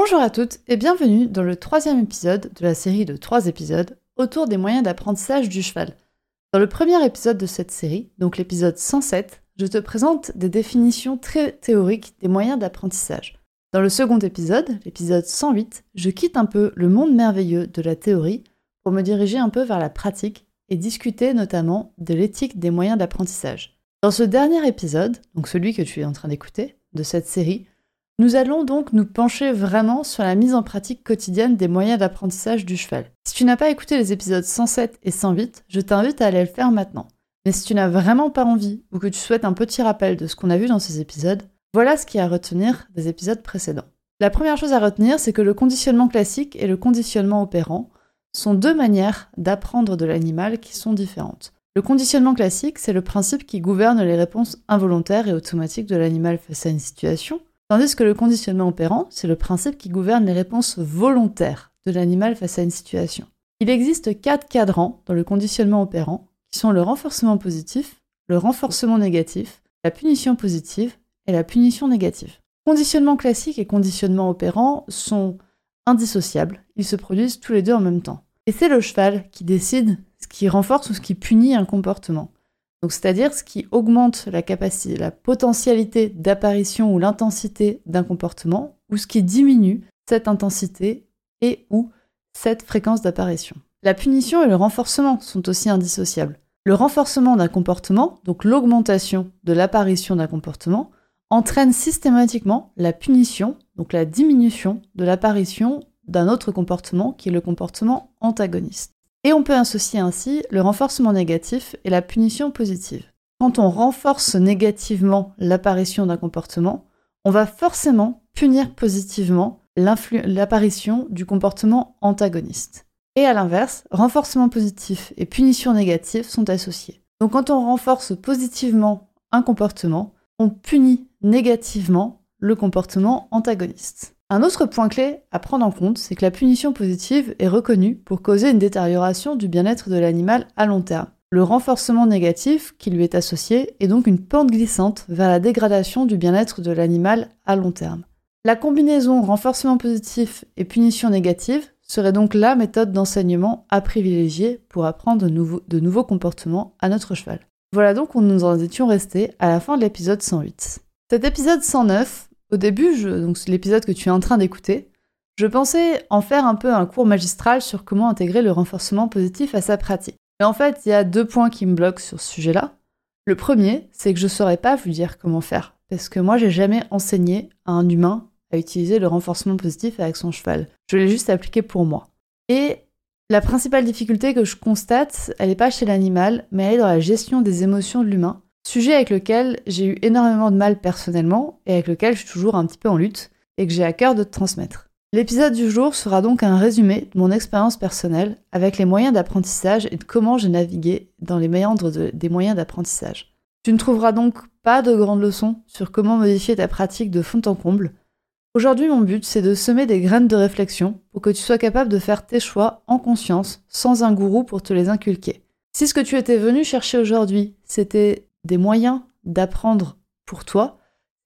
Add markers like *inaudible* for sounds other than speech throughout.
Bonjour à toutes et bienvenue dans le troisième épisode de la série de trois épisodes autour des moyens d'apprentissage du cheval. Dans le premier épisode de cette série, donc l'épisode 107, je te présente des définitions très théoriques des moyens d'apprentissage. Dans le second épisode, l'épisode 108, je quitte un peu le monde merveilleux de la théorie pour me diriger un peu vers la pratique et discuter notamment de l'éthique des moyens d'apprentissage. Dans ce dernier épisode, donc celui que tu es en train d'écouter, de cette série, nous allons donc nous pencher vraiment sur la mise en pratique quotidienne des moyens d'apprentissage du cheval. Si tu n'as pas écouté les épisodes 107 et 108, je t'invite à aller le faire maintenant. Mais si tu n'as vraiment pas envie ou que tu souhaites un petit rappel de ce qu'on a vu dans ces épisodes, voilà ce qui est à retenir des épisodes précédents. La première chose à retenir, c'est que le conditionnement classique et le conditionnement opérant sont deux manières d'apprendre de l'animal qui sont différentes. Le conditionnement classique, c'est le principe qui gouverne les réponses involontaires et automatiques de l'animal face à une situation, tandis que le conditionnement opérant, c'est le principe qui gouverne les réponses volontaires de l'animal face à une situation. Il existe quatre cadrans dans le conditionnement opérant qui sont le renforcement positif, le renforcement négatif, la punition positive et la punition négative. Conditionnement classique et conditionnement opérant sont indissociables, ils se produisent tous les deux en même temps. Et c'est le cheval qui décide ce qui renforce ou ce qui punit un comportement. Donc c'est-à-dire ce qui augmente la capacité, la potentialité d'apparition ou l'intensité d'un comportement, ou ce qui diminue cette intensité et ou cette fréquence d'apparition. La punition et le renforcement sont aussi indissociables. Le renforcement d'un comportement, donc l'augmentation de l'apparition d'un comportement, entraîne systématiquement la punition, donc la diminution de l'apparition d'un autre comportement qui est le comportement antagoniste. Et on peut associer ainsi le renforcement négatif et la punition positive. Quand on renforce négativement l'apparition d'un comportement, on va forcément punir positivement l'apparition du comportement antagoniste. Et à l'inverse, renforcement positif et punition négative sont associés. Donc quand on renforce positivement un comportement, on punit négativement le comportement antagoniste. Un autre point clé à prendre en compte, c'est que la punition positive est reconnue pour causer une détérioration du bien-être de l'animal à long terme. Le renforcement négatif qui lui est associé est donc une pente glissante vers la dégradation du bien-être de l'animal à long terme. La combinaison renforcement positif et punition négative serait donc la méthode d'enseignement à privilégier pour apprendre de nouveaux, comportements à notre cheval. Voilà donc où nous en étions restés à la fin de l'épisode 108. Cet épisode 109, au début, donc l'épisode que tu es en train d'écouter, je pensais en faire un peu un cours magistral sur comment intégrer le renforcement positif à sa pratique. Mais en fait, il y a deux points qui me bloquent sur ce sujet-là. Le premier, c'est que je ne saurais pas vous dire comment faire, parce que moi, j'ai jamais enseigné à un humain à utiliser le renforcement positif avec son cheval. Je l'ai juste appliqué pour moi. Et la principale difficulté que je constate, elle n'est pas chez l'animal, mais elle est dans la gestion des émotions de l'humain, sujet avec lequel j'ai eu énormément de mal personnellement et avec lequel je suis toujours un petit peu en lutte et que j'ai à cœur de te transmettre. L'épisode du jour sera donc un résumé de mon expérience personnelle avec les moyens d'apprentissage et de comment j'ai navigué dans les méandres des moyens d'apprentissage. Tu ne trouveras donc pas de grandes leçons sur comment modifier ta pratique de fond en comble, Aujourd'hui, mon but, c'est de semer des graines de réflexion pour que tu sois capable de faire tes choix en conscience, sans un gourou pour te les inculquer. Si ce que tu étais venu chercher aujourd'hui, c'était des moyens d'apprendre pour toi,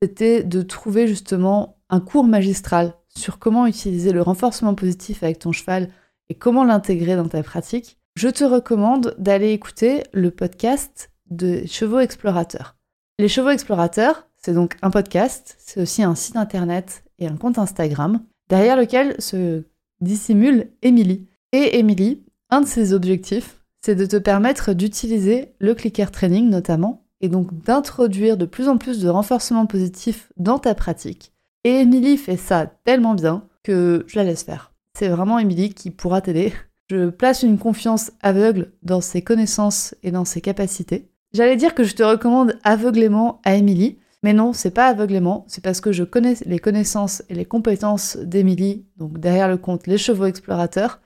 c'était de trouver justement un cours magistral sur comment utiliser le renforcement positif avec ton cheval et comment l'intégrer dans ta pratique, je te recommande d'aller écouter le podcast de Chevaux Explorateurs. Les Chevaux Explorateurs, c'est donc un podcast, c'est aussi un site internet et un compte Instagram, derrière lequel se dissimule Emily. Et Emily, un de ses objectifs, c'est de te permettre d'utiliser le clicker training notamment, et donc d'introduire de plus en plus de renforcement positif dans ta pratique. Et Emily fait ça tellement bien que je la laisse faire. C'est vraiment Emily qui pourra t'aider. Je place une confiance aveugle dans ses connaissances et dans ses capacités. J'allais dire que je te recommande aveuglément à Emily, Mais non, c'est pas aveuglément, c'est parce que je connais les connaissances et les compétences d'Émilie, donc derrière le compte Les Chevaux Explorateurs.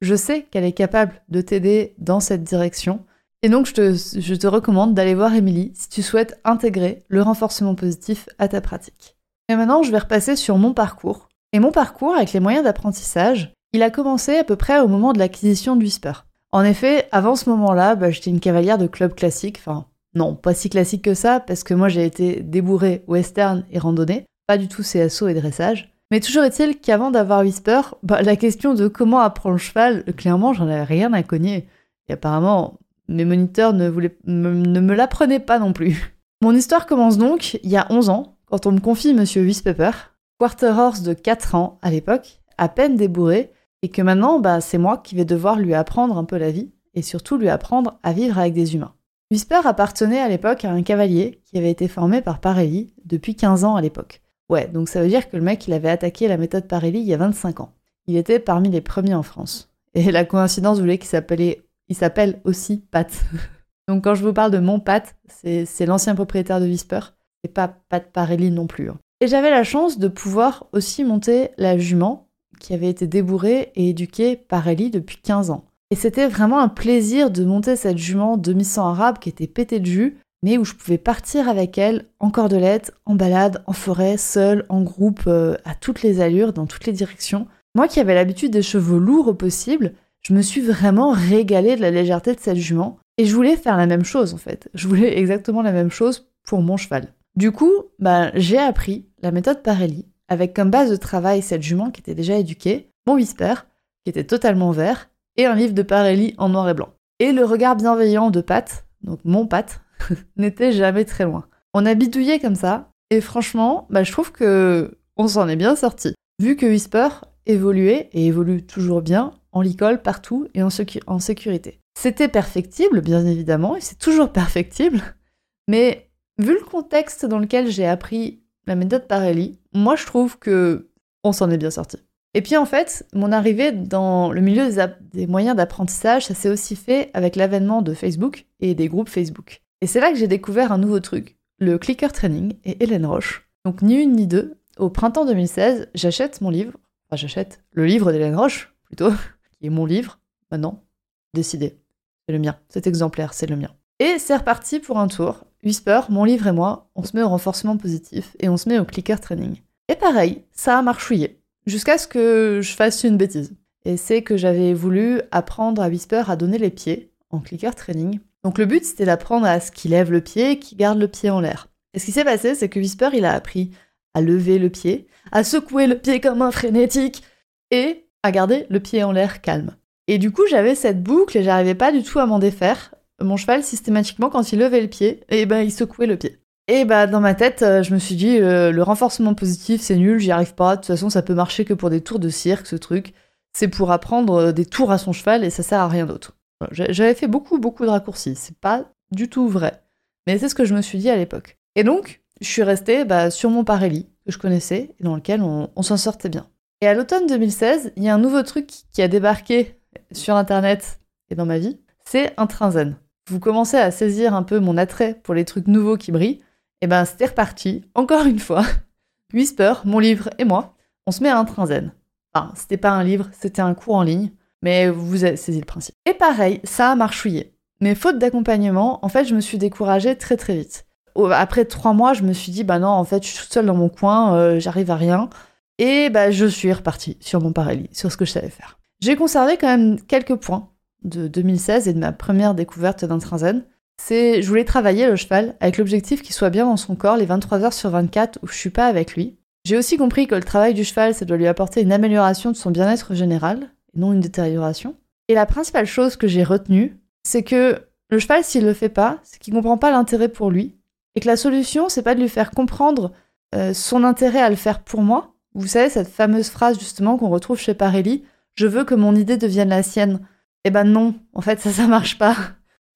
Je sais qu'elle est capable de t'aider dans cette direction. Et donc, je te, recommande d'aller voir Émilie si tu souhaites intégrer le renforcement positif à ta pratique. Et maintenant, je vais repasser sur mon parcours. Et mon parcours avec les moyens d'apprentissage, il a commencé à peu près au moment de l'acquisition de Whisper. En effet, avant ce moment-là, bah, j'étais une cavalière de club classique, enfin non, pas si classique que ça, parce que moi j'ai été débourrée western et randonnée, pas du tout CSO et dressage. Mais toujours est-il qu'avant d'avoir Whisper, bah, la question de comment apprendre le cheval, clairement j'en avais rien à cogner. Et apparemment, mes moniteurs ne, me l'apprenaient pas non plus. *laughs* Mon histoire commence donc il y a 11 ans, quand on me confie Monsieur Whisper, quarter horse de 4 ans à l'époque, à peine débourré, et que maintenant, bah, c'est moi qui vais devoir lui apprendre un peu la vie, et surtout lui apprendre à vivre avec des humains. Whisper appartenait à l'époque à un cavalier qui avait été formé par Parelli depuis 15 ans à l'époque. Ouais, donc ça veut dire que le mec, il avait attaqué la méthode Parelli il y a 25 ans. Il était parmi les premiers en France. Et la coïncidence voulait qu'il s'appelait, il s'appelle aussi Pat. *laughs* donc quand je vous parle de mon Pat, c'est l'ancien propriétaire de Whisper, et pas Pat Parelli non plus. Hein. Et j'avais la chance de pouvoir aussi monter la jument qui avait été débourrée et éduquée par Ellie depuis 15 ans. Et c'était vraiment un plaisir de monter cette jument demi-sang arabe qui était pétée de jus, mais où je pouvais partir avec elle en cordelette, en balade, en forêt, seule, en groupe, euh, à toutes les allures, dans toutes les directions. Moi qui avais l'habitude des chevaux lourds au possible, je me suis vraiment régalée de la légèreté de cette jument, et je voulais faire la même chose en fait. Je voulais exactement la même chose pour mon cheval. Du coup, bah, j'ai appris la méthode Parelli, avec comme base de travail cette jument qui était déjà éduquée, mon whisper, qui était totalement vert, et un livre de Parelli en noir et blanc. Et le regard bienveillant de Pat, donc mon Pat, *laughs* n'était jamais très loin. On a bidouillé comme ça, et franchement, bah, je trouve que on s'en est bien sorti. Vu que Whisper évoluait et évolue toujours bien en l'école, partout et en, en sécurité. C'était perfectible, bien évidemment, et c'est toujours perfectible, mais vu le contexte dans lequel j'ai appris la méthode Parelli, moi je trouve que on s'en est bien sorti. Et puis en fait, mon arrivée dans le milieu des, moyens d'apprentissage, ça s'est aussi fait avec l'avènement de Facebook et des groupes Facebook. Et c'est là que j'ai découvert un nouveau truc, le clicker training et Hélène Roche. Donc ni une ni deux, au printemps 2016, j'achète mon livre, j'achète le livre d'Hélène Roche, plutôt, *laughs* qui est mon livre, maintenant, décidé. C'est le mien, cet exemplaire, c'est le mien. Et c'est reparti pour un tour, Whisper, mon livre et moi, on se met au renforcement positif et on se met au clicker training. Et pareil, ça a marchouillé, jusqu'à ce que je fasse une bêtise. Et c'est que j'avais voulu apprendre à Whisper à donner les pieds en clicker training. Donc le but c'était d'apprendre à ce qu'il lève le pied qu'il garde le pied en l'air. Et ce qui s'est passé, c'est que Whisper il a appris à lever le pied, à secouer le pied comme un frénétique et à garder le pied en l'air calme. Et du coup, j'avais cette boucle et j'arrivais pas du tout à m'en défaire mon cheval, systématiquement, quand il levait le pied, et eh ben, il secouait le pied. Et bah dans ma tête, euh, je me suis dit euh, le renforcement positif c'est nul, j'y arrive pas. De toute façon, ça peut marcher que pour des tours de cirque, ce truc. C'est pour apprendre euh, des tours à son cheval et ça sert à rien d'autre. J'avais fait beaucoup beaucoup de raccourcis, c'est pas du tout vrai, mais c'est ce que je me suis dit à l'époque. Et donc, je suis restée bah, sur mon Parelli que je connaissais et dans lequel on, s'en sortait bien. Et à l'automne 2016, il y a un nouveau truc qui a débarqué sur internet et dans ma vie, c'est un train zen vous commencez à saisir un peu mon attrait pour les trucs nouveaux qui brillent, et ben c'était reparti, encore une fois. *laughs* Whisper, mon livre et moi, on se met à un train zen. Enfin, c'était pas un livre, c'était un cours en ligne, mais vous avez saisi le principe. Et pareil, ça a marchouillé. Mais faute d'accompagnement, en fait, je me suis découragée très très vite. Après trois mois, je me suis dit, bah non, en fait, je suis toute seule dans mon coin, euh, j'arrive à rien. Et bah, je suis repartie sur mon Parelli, sur ce que je savais faire. J'ai conservé quand même quelques points de 2016 et de ma première découverte d'un zen, c'est je voulais travailler le cheval avec l'objectif qu'il soit bien dans son corps les 23 heures sur 24 où je suis pas avec lui. J'ai aussi compris que le travail du cheval, ça doit lui apporter une amélioration de son bien-être général et non une détérioration. Et la principale chose que j'ai retenue, c'est que le cheval, s'il le fait pas, c'est qu'il comprend pas l'intérêt pour lui et que la solution, c'est pas de lui faire comprendre euh, son intérêt à le faire pour moi. Vous savez, cette fameuse phrase justement qu'on retrouve chez Parelli, je veux que mon idée devienne la sienne. Eh ben non, en fait, ça, ça marche pas.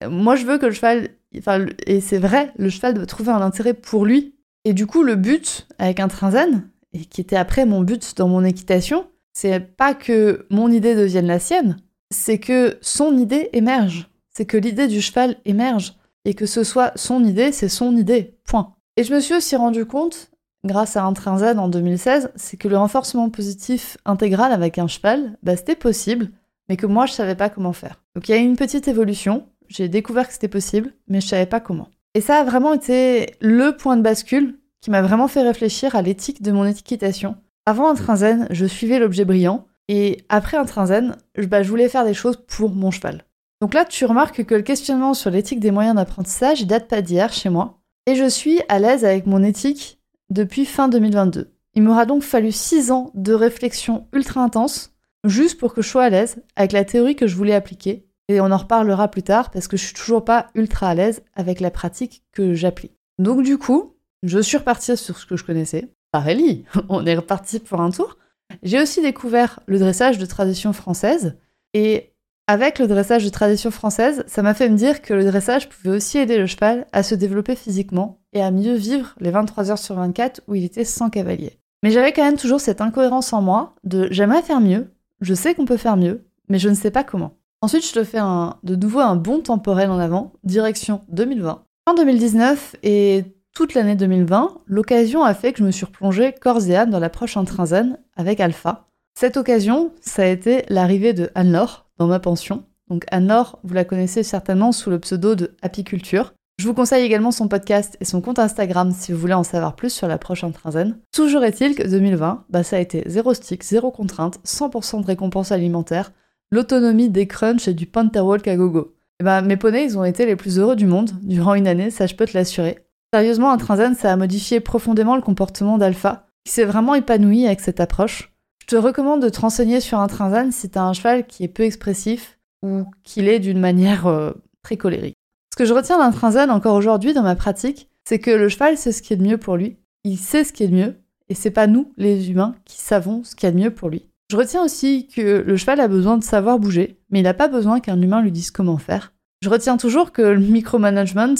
Moi, je veux que le cheval, enfin, et c'est vrai, le cheval doit trouver un intérêt pour lui. Et du coup, le but avec un zen, et qui était après mon but dans mon équitation, c'est pas que mon idée devienne la sienne, c'est que son idée émerge. C'est que l'idée du cheval émerge. Et que ce soit son idée, c'est son idée. Point. Et je me suis aussi rendu compte, grâce à Z en 2016, c'est que le renforcement positif intégral avec un cheval, bah, c'était possible, mais que moi je savais pas comment faire. Donc il y a eu une petite évolution, j'ai découvert que c'était possible, mais je savais pas comment. Et ça a vraiment été le point de bascule qui m'a vraiment fait réfléchir à l'éthique de mon étiquetation. Avant un zen, je suivais l'objet brillant, et après un train zen, bah, je voulais faire des choses pour mon cheval. Donc là, tu remarques que le questionnement sur l'éthique des moyens d'apprentissage date pas d'hier chez moi, et je suis à l'aise avec mon éthique depuis fin 2022. Il m'aura donc fallu 6 ans de réflexion ultra intense, juste pour que je sois à l'aise avec la théorie que je voulais appliquer, et on en reparlera plus tard parce que je suis toujours pas ultra à l'aise avec la pratique que j'applique. Donc du coup, je suis repartie sur ce que je connaissais. Pareil, *laughs* on est reparti pour un tour. J'ai aussi découvert le dressage de tradition française et avec le dressage de tradition française, ça m'a fait me dire que le dressage pouvait aussi aider le cheval à se développer physiquement et à mieux vivre les 23 heures sur 24 où il était sans cavalier. Mais j'avais quand même toujours cette incohérence en moi de j'aimerais faire mieux, je sais qu'on peut faire mieux, mais je ne sais pas comment. Ensuite, je te fais de nouveau un bon temporel en avant, direction 2020. En 2019 et toute l'année 2020, l'occasion a fait que je me suis replongée corps et âme dans l'approche intrinsienne avec Alpha. Cette occasion, ça a été l'arrivée de Anne-Laure, dans ma pension. Donc Anne-Laure, vous la connaissez certainement sous le pseudo de Apiculture. Je vous conseille également son podcast et son compte Instagram si vous voulez en savoir plus sur la prochaine trinzaine. Toujours est-il que 2020, bah ça a été zéro stick, zéro contrainte, 100% de récompense alimentaire, l'autonomie des crunchs et du Walk à gogo. Et bah mes poneys, ils ont été les plus heureux du monde durant une année, ça je peux te l'assurer. Sérieusement, un trinzaine, ça a modifié profondément le comportement d'Alpha, qui s'est vraiment épanoui avec cette approche. Je te recommande de te renseigner sur un trinzane si tu as un cheval qui est peu expressif ou qu'il est d'une manière euh, très colérique. Ce que je retiens d'un trinzane encore aujourd'hui dans ma pratique, c'est que le cheval sait ce qui est de mieux pour lui, il sait ce qui est de mieux, et c'est pas nous, les humains, qui savons ce qui est de mieux pour lui. Je retiens aussi que le cheval a besoin de savoir bouger, mais il n'a pas besoin qu'un humain lui dise comment faire. Je retiens toujours que le micromanagement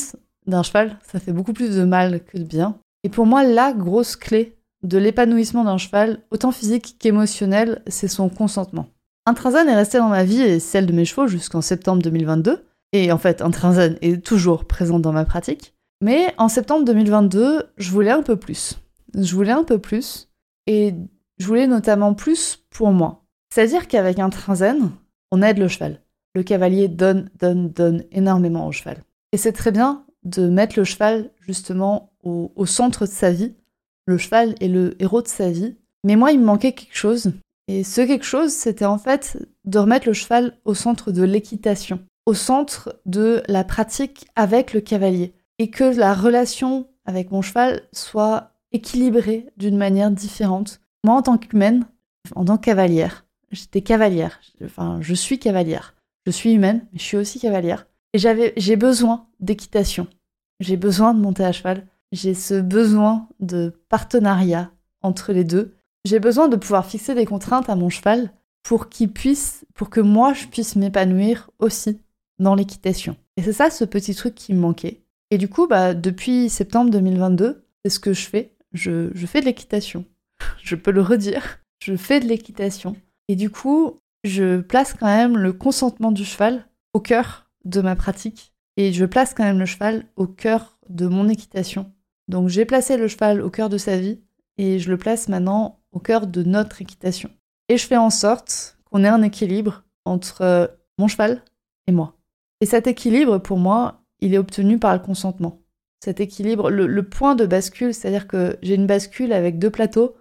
d'un cheval, ça fait beaucoup plus de mal que de bien. Et pour moi, la grosse clé de l'épanouissement d'un cheval, autant physique qu'émotionnel, c'est son consentement. Intrinzane est resté dans ma vie et celle de mes chevaux jusqu'en septembre 2022. Et en fait, Intrinzane est toujours présent dans ma pratique. Mais en septembre 2022, je voulais un peu plus. Je voulais un peu plus. Et je voulais notamment plus pour moi. C'est-à-dire qu'avec un Intrinzane, on aide le cheval. Le cavalier donne, donne, donne énormément au cheval. Et c'est très bien de mettre le cheval justement au centre de sa vie le cheval est le héros de sa vie. Mais moi, il me manquait quelque chose. Et ce quelque chose, c'était en fait de remettre le cheval au centre de l'équitation, au centre de la pratique avec le cavalier. Et que la relation avec mon cheval soit équilibrée d'une manière différente. Moi, en tant qu'humaine, en tant que cavalière, j'étais cavalière. Enfin, je suis cavalière. Je suis humaine, mais je suis aussi cavalière. Et j'avais, j'ai besoin d'équitation. J'ai besoin de monter à cheval. J'ai ce besoin de partenariat entre les deux. J'ai besoin de pouvoir fixer des contraintes à mon cheval pour qu'il puisse, pour que moi je puisse m'épanouir aussi dans l'équitation. Et c'est ça ce petit truc qui me manquait. Et du coup, bah, depuis septembre 2022, c'est ce que je fais. Je, je fais de l'équitation. *laughs* je peux le redire. Je fais de l'équitation. Et du coup, je place quand même le consentement du cheval au cœur de ma pratique. Et je place quand même le cheval au cœur de mon équitation. Donc j'ai placé le cheval au cœur de sa vie et je le place maintenant au cœur de notre équitation. Et je fais en sorte qu'on ait un équilibre entre euh, mon cheval et moi. Et cet équilibre, pour moi, il est obtenu par le consentement. Cet équilibre, le, point de bascule, c'est-à-dire que j'ai une bascule avec deux plateaux.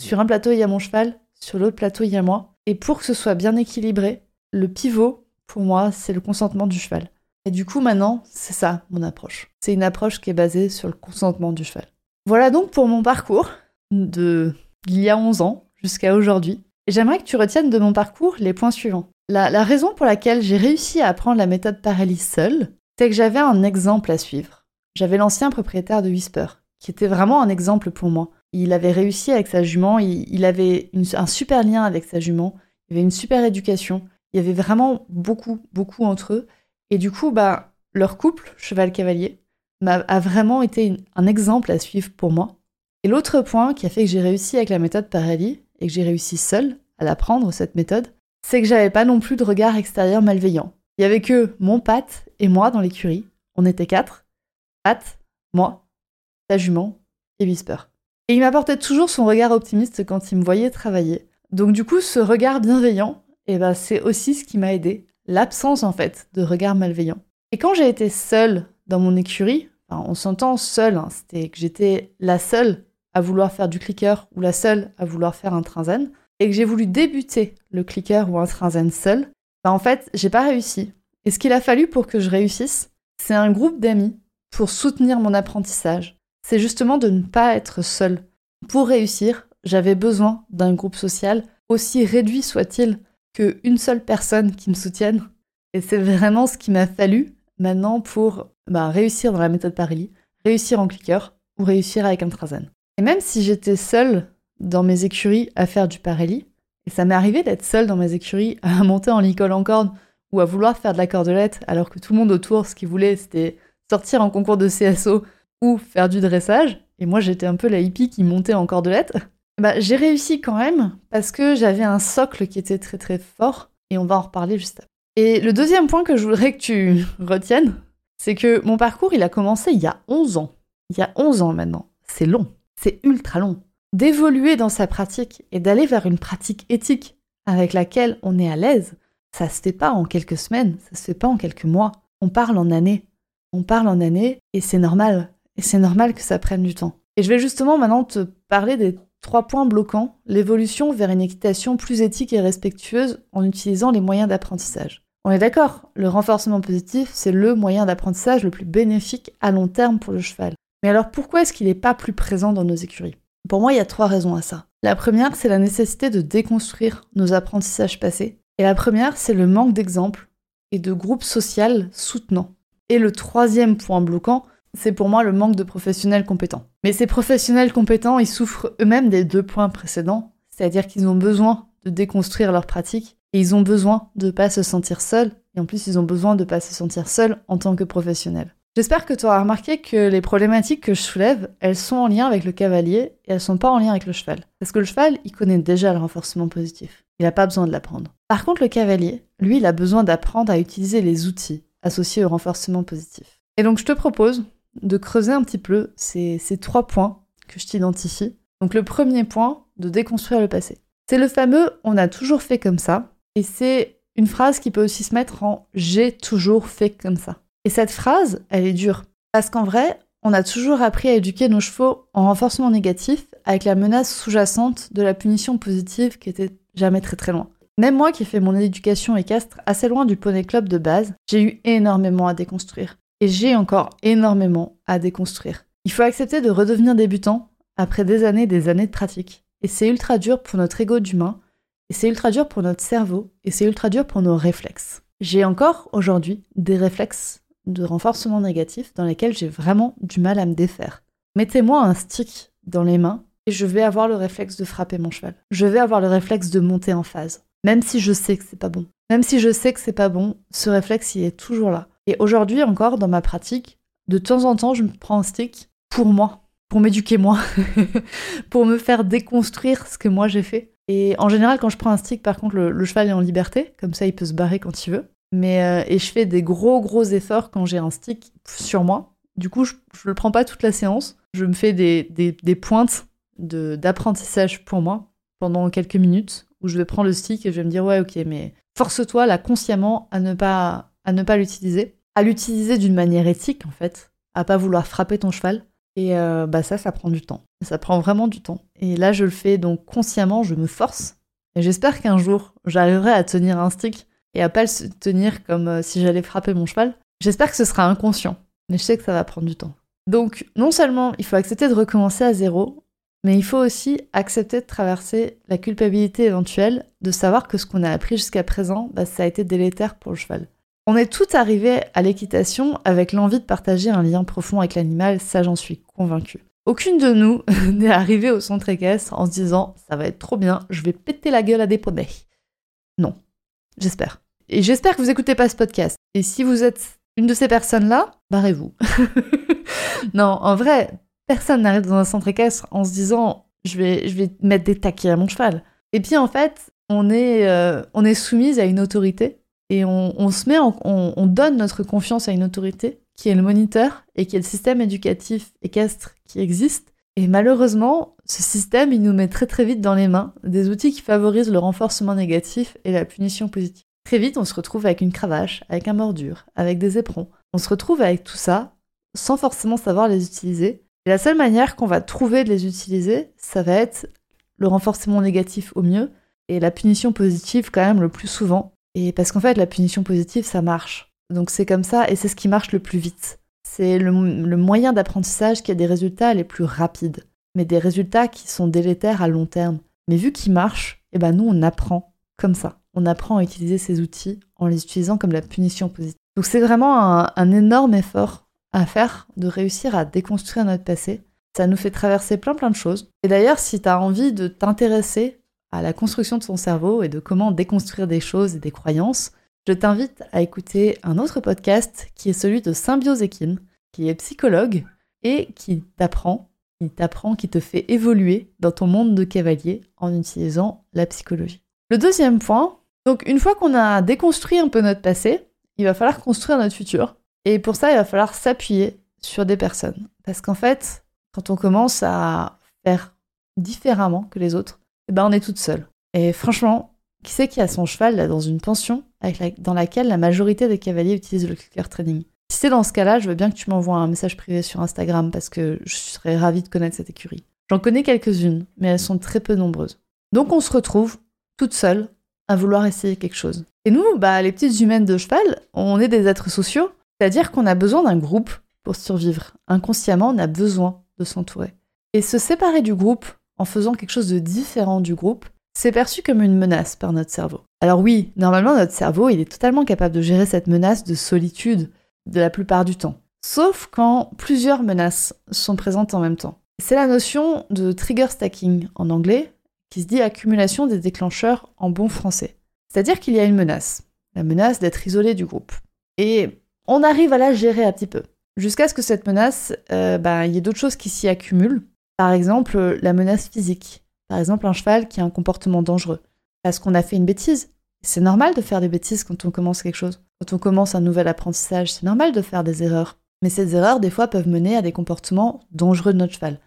Sur un plateau, il y a mon cheval, sur l'autre plateau, il y a moi. Et pour que ce soit bien équilibré, le pivot, pour moi, c'est le consentement du cheval. Et du coup, maintenant, c'est ça mon approche. C'est une approche qui est basée sur le consentement du cheval. Voilà donc pour mon parcours de il y a 11 ans jusqu'à aujourd'hui. Et j'aimerais que tu retiennes de mon parcours les points suivants. La, raison pour laquelle j'ai réussi à apprendre la méthode Parelli seule, c'est que j'avais un exemple à suivre. J'avais l'ancien propriétaire de Whisper, qui était vraiment un exemple pour moi. Il avait réussi avec sa jument, il, avait un super lien avec sa jument, il avait une super éducation, il y avait vraiment beaucoup, beaucoup entre eux. Et du coup, bah, leur couple, cheval-cavalier, a vraiment été un exemple à suivre pour moi. Et l'autre point qui a fait que j'ai réussi avec la méthode Parelli et que j'ai réussi seule à l'apprendre, cette méthode, c'est que j'avais pas non plus de regard extérieur malveillant. Il y avait que mon Pat et moi dans l'écurie. On était quatre. Pat, moi, sa jument et Whisper. Et il m'apportait toujours son regard optimiste quand il me voyait travailler. Donc du coup, ce regard bienveillant, eh ben, c'est aussi ce qui m'a aidé. L'absence en fait de regard malveillant. Et quand j'ai été seule dans mon écurie, enfin, on s'entend seule, hein, c'était que j'étais la seule à vouloir faire du clicker ou la seule à vouloir faire un trinzen, et que j'ai voulu débuter le clicker ou un trinzen seul, ben, en fait, j'ai pas réussi. Et ce qu'il a fallu pour que je réussisse, c'est un groupe d'amis pour soutenir mon apprentissage, c'est justement de ne pas être seul. Pour réussir, j'avais besoin d'un groupe social, aussi réduit soit-il, qu'une seule personne qui me soutienne. Et c'est vraiment ce qui m'a fallu maintenant pour bah, réussir dans la méthode Parelli, réussir en clicker ou réussir avec un Trazen. Et même si j'étais seule dans mes écuries à faire du Parelli, et ça m'est arrivé d'être seule dans mes écuries à *laughs* monter en licol en corde ou à vouloir faire de la cordelette alors que tout le monde autour, ce qu'il voulait, c'était sortir en concours de CSO ou faire du dressage, et moi j'étais un peu la hippie qui montait en cordelette, bah, j'ai réussi quand même parce que j'avais un socle qui était très très fort, et on va en reparler juste après. Et le deuxième point que je voudrais que tu *laughs* retiennes, c'est que mon parcours il a commencé il y a 11 ans. Il y a 11 ans maintenant. C'est long, c'est ultra long. D'évoluer dans sa pratique et d'aller vers une pratique éthique avec laquelle on est à l'aise, ça se fait pas en quelques semaines, ça se fait pas en quelques mois. On parle en années. On parle en années et c'est normal. Et c'est normal que ça prenne du temps. Et je vais justement maintenant te parler des trois points bloquants, l'évolution vers une équitation plus éthique et respectueuse en utilisant les moyens d'apprentissage. On est d'accord, le renforcement positif, c'est le moyen d'apprentissage le plus bénéfique à long terme pour le cheval. Mais alors pourquoi est-ce qu'il n'est pas plus présent dans nos écuries? Pour moi, il y a trois raisons à ça. La première, c'est la nécessité de déconstruire nos apprentissages passés. Et la première, c'est le manque d'exemples et de groupes sociaux soutenants. Et le troisième point bloquant, c'est pour moi le manque de professionnels compétents. Mais ces professionnels compétents, ils souffrent eux-mêmes des deux points précédents, c'est-à-dire qu'ils ont besoin de déconstruire leurs pratiques et ils ont besoin de ne pas se sentir seuls, et en plus ils ont besoin de ne pas se sentir seuls en tant que professionnels. J'espère que tu auras remarqué que les problématiques que je soulève, elles sont en lien avec le cavalier et elles sont pas en lien avec le cheval. Parce que le cheval, il connaît déjà le renforcement positif. Il n'a pas besoin de l'apprendre. Par contre, le cavalier, lui, il a besoin d'apprendre à utiliser les outils associés au renforcement positif. Et donc je te propose de creuser un petit peu ces, trois points que je t'identifie. Donc le premier point, de déconstruire le passé. C'est le fameux on a toujours fait comme ça, et c'est une phrase qui peut aussi se mettre en j'ai toujours fait comme ça. Et cette phrase, elle est dure. Parce qu'en vrai, on a toujours appris à éduquer nos chevaux en renforcement négatif avec la menace sous-jacente de la punition positive qui était jamais très très loin. Même moi qui ai fait mon éducation équestre assez loin du poney club de base, j'ai eu énormément à déconstruire. Et j'ai encore énormément à déconstruire. Il faut accepter de redevenir débutant après des années et des années de pratique. Et c'est ultra dur pour notre ego d'humain, et c'est ultra dur pour notre cerveau, et c'est ultra dur pour nos réflexes. J'ai encore aujourd'hui des réflexes de renforcement négatif dans lesquels j'ai vraiment du mal à me défaire. Mettez-moi un stick dans les mains et je vais avoir le réflexe de frapper mon cheval. Je vais avoir le réflexe de monter en phase. Même si je sais que c'est pas bon. Même si je sais que c'est pas bon, ce réflexe il est toujours là. Et aujourd'hui encore, dans ma pratique, de temps en temps, je me prends un stick pour moi, pour m'éduquer moi, *laughs* pour me faire déconstruire ce que moi j'ai fait. Et en général, quand je prends un stick, par contre, le, cheval est en liberté, comme ça il peut se barrer quand il veut. Mais euh, et je fais des gros gros efforts quand j'ai un stick sur moi. Du coup, je, ne le prends pas toute la séance. Je me fais des, des, des pointes d'apprentissage pour moi pendant quelques minutes où je vais prendre le stick et je vais me dire ouais ok mais force-toi là consciemment à ne pas à ne pas l'utiliser, à l'utiliser d'une manière éthique en fait, à pas vouloir frapper ton cheval. Et euh, bah ça, ça prend du temps. Ça prend vraiment du temps. Et là, je le fais donc consciemment, je me force. Et j'espère qu'un jour, j'arriverai à tenir un stick et à pas le tenir comme euh, si j'allais frapper mon cheval. J'espère que ce sera inconscient. Mais je sais que ça va prendre du temps. Donc, non seulement il faut accepter de recommencer à zéro, mais il faut aussi accepter de traverser la culpabilité éventuelle de savoir que ce qu'on a appris jusqu'à présent, bah, ça a été délétère pour le cheval. On est tout arrivé à l'équitation avec l'envie de partager un lien profond avec l'animal, ça j'en suis convaincue. Aucune de nous *laughs* n'est arrivée au centre équestre en se disant ça va être trop bien, je vais péter la gueule à des poneys. Non, j'espère. Et j'espère que vous écoutez pas ce podcast. Et si vous êtes une de ces personnes-là, barrez-vous. *laughs* non, en vrai, personne n'arrive dans un centre équestre en se disant je vais, je vais mettre des taquets à mon cheval. Et puis en fait, on est, euh, on est soumise à une autorité et on, se met, on, donne notre confiance à une autorité qui est le moniteur et qui est le système éducatif équestre qui existe. Et malheureusement, ce système, il nous met très très vite dans les mains des outils qui favorisent le renforcement négatif et la punition positive. Très vite, on se retrouve avec une cravache, avec un mordure, avec des éperons. On se retrouve avec tout ça sans forcément savoir les utiliser. Et la seule manière qu'on va trouver de les utiliser, ça va être le renforcement négatif au mieux et la punition positive quand même le plus souvent. Et parce qu'en fait, la punition positive, ça marche. Donc c'est comme ça et c'est ce qui marche le plus vite. C'est le, moyen d'apprentissage qui a des résultats les plus rapides, mais des résultats qui sont délétères à long terme. Mais vu qu'ils marchent, eh ben nous on apprend comme ça. On apprend à utiliser ces outils en les utilisant comme la punition positive. Donc c'est vraiment un, un énorme effort à faire de réussir à déconstruire notre passé. Ça nous fait traverser plein plein de choses. Et d'ailleurs, si tu as envie de t'intéresser à la construction de ton cerveau et de comment déconstruire des choses et des croyances, je t'invite à écouter un autre podcast qui est celui de Symbiose Ekin, qui est psychologue et qui t'apprend, qui t'apprend, qui te fait évoluer dans ton monde de cavalier en utilisant la psychologie. Le deuxième point, donc une fois qu'on a déconstruit un peu notre passé, il va falloir construire notre futur. Et pour ça, il va falloir s'appuyer sur des personnes. Parce qu'en fait, quand on commence à faire différemment que les autres, eh ben on est toute seule. Et franchement, qui c'est qui a son cheval dans une pension dans laquelle la majorité des cavaliers utilisent le clicker training? Si c'est dans ce cas-là, je veux bien que tu m'envoies un message privé sur Instagram parce que je serais ravie de connaître cette écurie. J'en connais quelques-unes, mais elles sont très peu nombreuses. Donc on se retrouve toute seule à vouloir essayer quelque chose. Et nous, bah, les petites humaines de cheval, on est des êtres sociaux, c'est-à-dire qu'on a besoin d'un groupe pour survivre. Inconsciemment, on a besoin de s'entourer. Et se séparer du groupe en faisant quelque chose de différent du groupe, c'est perçu comme une menace par notre cerveau. Alors oui, normalement notre cerveau, il est totalement capable de gérer cette menace de solitude de la plupart du temps. Sauf quand plusieurs menaces sont présentes en même temps. C'est la notion de trigger stacking en anglais, qui se dit accumulation des déclencheurs en bon français. C'est-à-dire qu'il y a une menace, la menace d'être isolé du groupe. Et on arrive à la gérer un petit peu. Jusqu'à ce que cette menace, euh, bah, il y ait d'autres choses qui s'y accumulent. Par exemple, la menace physique. Par exemple, un cheval qui a un comportement dangereux. Parce qu'on a fait une bêtise. C'est normal de faire des bêtises quand on commence quelque chose. Quand on commence un nouvel apprentissage, c'est normal de faire des erreurs. Mais ces erreurs, des fois, peuvent mener à des comportements dangereux de notre cheval.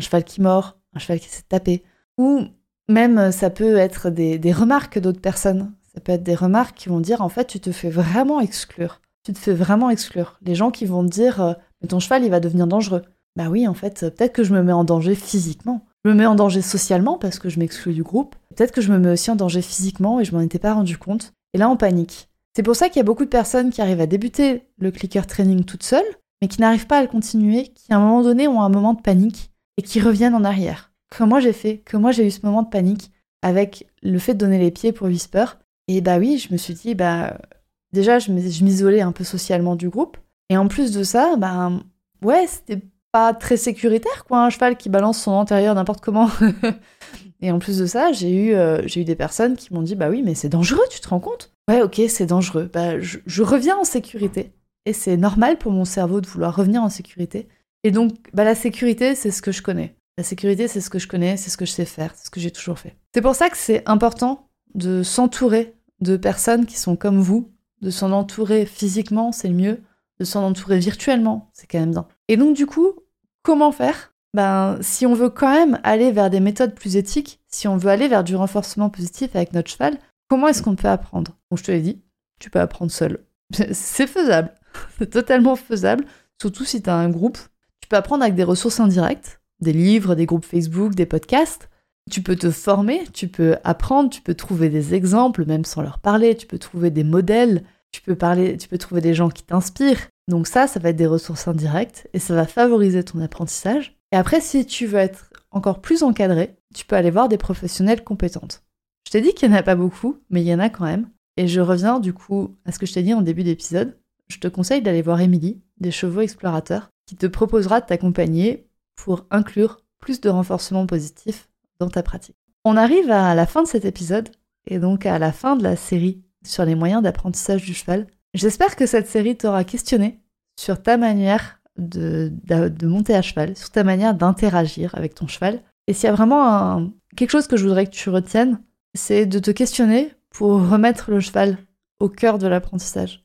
Un cheval qui mord, un cheval qui s'est tapé. Ou même, ça peut être des, remarques d'autres personnes. Ça peut être des remarques qui vont dire, en fait, tu te fais vraiment exclure tu te fais vraiment exclure. Les gens qui vont dire euh, mais ton cheval il va devenir dangereux. Bah oui, en fait, peut-être que je me mets en danger physiquement. Je me mets en danger socialement parce que je m'exclus du groupe. Peut-être que je me mets aussi en danger physiquement et je m'en étais pas rendu compte. Et là, on panique. C'est pour ça qu'il y a beaucoup de personnes qui arrivent à débuter le clicker training toutes seules, mais qui n'arrivent pas à le continuer, qui à un moment donné ont un moment de panique et qui reviennent en arrière. Comme moi j'ai fait, que moi j'ai eu ce moment de panique avec le fait de donner les pieds pour Whisper. Et bah oui, je me suis dit, bah déjà, je m'isolais un peu socialement du groupe. Et en plus de ça, ben ouais, c'était pas très sécuritaire, quoi, un cheval qui balance son antérieur n'importe comment. *laughs* et en plus de ça, j'ai eu, euh, eu des personnes qui m'ont dit, bah oui, mais c'est dangereux, tu te rends compte? Ouais, ok, c'est dangereux. Bah, je, reviens en sécurité. Et c'est normal pour mon cerveau de vouloir revenir en sécurité. Et donc, bah, la sécurité, c'est ce que je connais. La sécurité, c'est ce que je connais, c'est ce que je sais faire, c'est ce que j'ai toujours fait. C'est pour ça que c'est important de s'entourer de personnes qui sont comme vous, de s'en entourer physiquement, c'est le mieux. De s'en entourer virtuellement, c'est quand même bien. Et donc, du coup, comment faire? Ben, si on veut quand même aller vers des méthodes plus éthiques, si on veut aller vers du renforcement positif avec notre cheval, comment est-ce qu'on peut apprendre? Bon, je te l'ai dit, tu peux apprendre seul. *laughs* C'est faisable, *laughs* c'est totalement faisable, surtout si tu as un groupe. Tu peux apprendre avec des ressources indirectes, des livres, des groupes Facebook, des podcasts. Tu peux te former, tu peux apprendre, tu peux trouver des exemples, même sans leur parler, tu peux trouver des modèles, tu peux parler, tu peux trouver des gens qui t'inspirent. Donc ça, ça va être des ressources indirectes et ça va favoriser ton apprentissage. Et après, si tu veux être encore plus encadré, tu peux aller voir des professionnels compétentes. Je t'ai dit qu'il n'y en a pas beaucoup, mais il y en a quand même. Et je reviens du coup à ce que je t'ai dit en début d'épisode. Je te conseille d'aller voir Émilie, des chevaux explorateurs, qui te proposera de t'accompagner pour inclure plus de renforcement positif dans ta pratique. On arrive à la fin de cet épisode et donc à la fin de la série sur les moyens d'apprentissage du cheval. J'espère que cette série t'aura questionné sur ta manière de, monter à cheval, sur ta manière d'interagir avec ton cheval. Et s'il y a vraiment quelque chose que je voudrais que tu retiennes, c'est de te questionner pour remettre le cheval au cœur de l'apprentissage.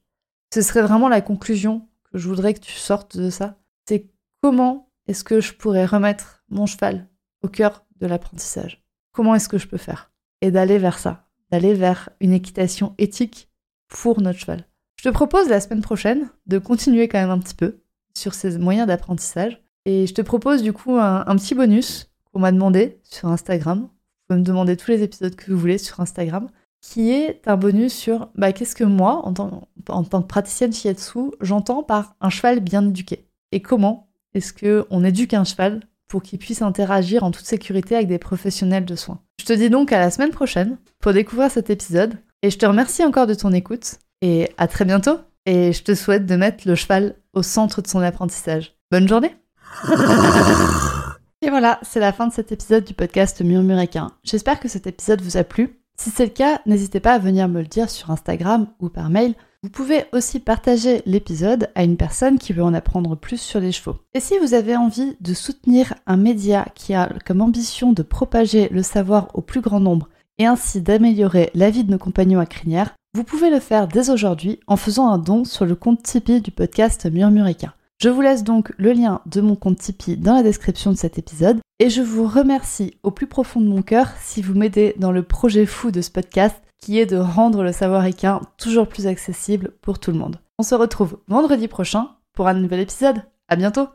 Ce serait vraiment la conclusion que je voudrais que tu sortes de ça, c'est comment est-ce que je pourrais remettre mon cheval au cœur de l'apprentissage? Comment est-ce que je peux faire? Et d'aller vers ça, d'aller vers une équitation éthique pour notre cheval. Je te propose la semaine prochaine de continuer quand même un petit peu sur ces moyens d'apprentissage. Et je te propose du coup un, petit bonus qu'on m'a demandé sur Instagram. Vous pouvez me demander tous les épisodes que vous voulez sur Instagram, qui est un bonus sur bah, qu'est-ce que moi, en tant, en tant que praticienne shiatsu, j'entends par un cheval bien éduqué. Et comment est-ce qu'on éduque un cheval pour qu'il puisse interagir en toute sécurité avec des professionnels de soins. Je te dis donc à la semaine prochaine pour découvrir cet épisode et je te remercie encore de ton écoute et à très bientôt et je te souhaite de mettre le cheval au centre de son apprentissage. Bonne journée *laughs* Et voilà, c'est la fin de cet épisode du podcast Murmuréquin. J'espère que cet épisode vous a plu. Si c'est le cas, n'hésitez pas à venir me le dire sur Instagram ou par mail vous pouvez aussi partager l'épisode à une personne qui veut en apprendre plus sur les chevaux. Et si vous avez envie de soutenir un média qui a comme ambition de propager le savoir au plus grand nombre et ainsi d'améliorer la vie de nos compagnons à crinière, vous pouvez le faire dès aujourd'hui en faisant un don sur le compte Tipeee du podcast Murmuréquin. Je vous laisse donc le lien de mon compte Tipeee dans la description de cet épisode et je vous remercie au plus profond de mon cœur si vous m'aidez dans le projet fou de ce podcast qui est de rendre le savoir équin toujours plus accessible pour tout le monde. On se retrouve vendredi prochain pour un nouvel épisode. À bientôt!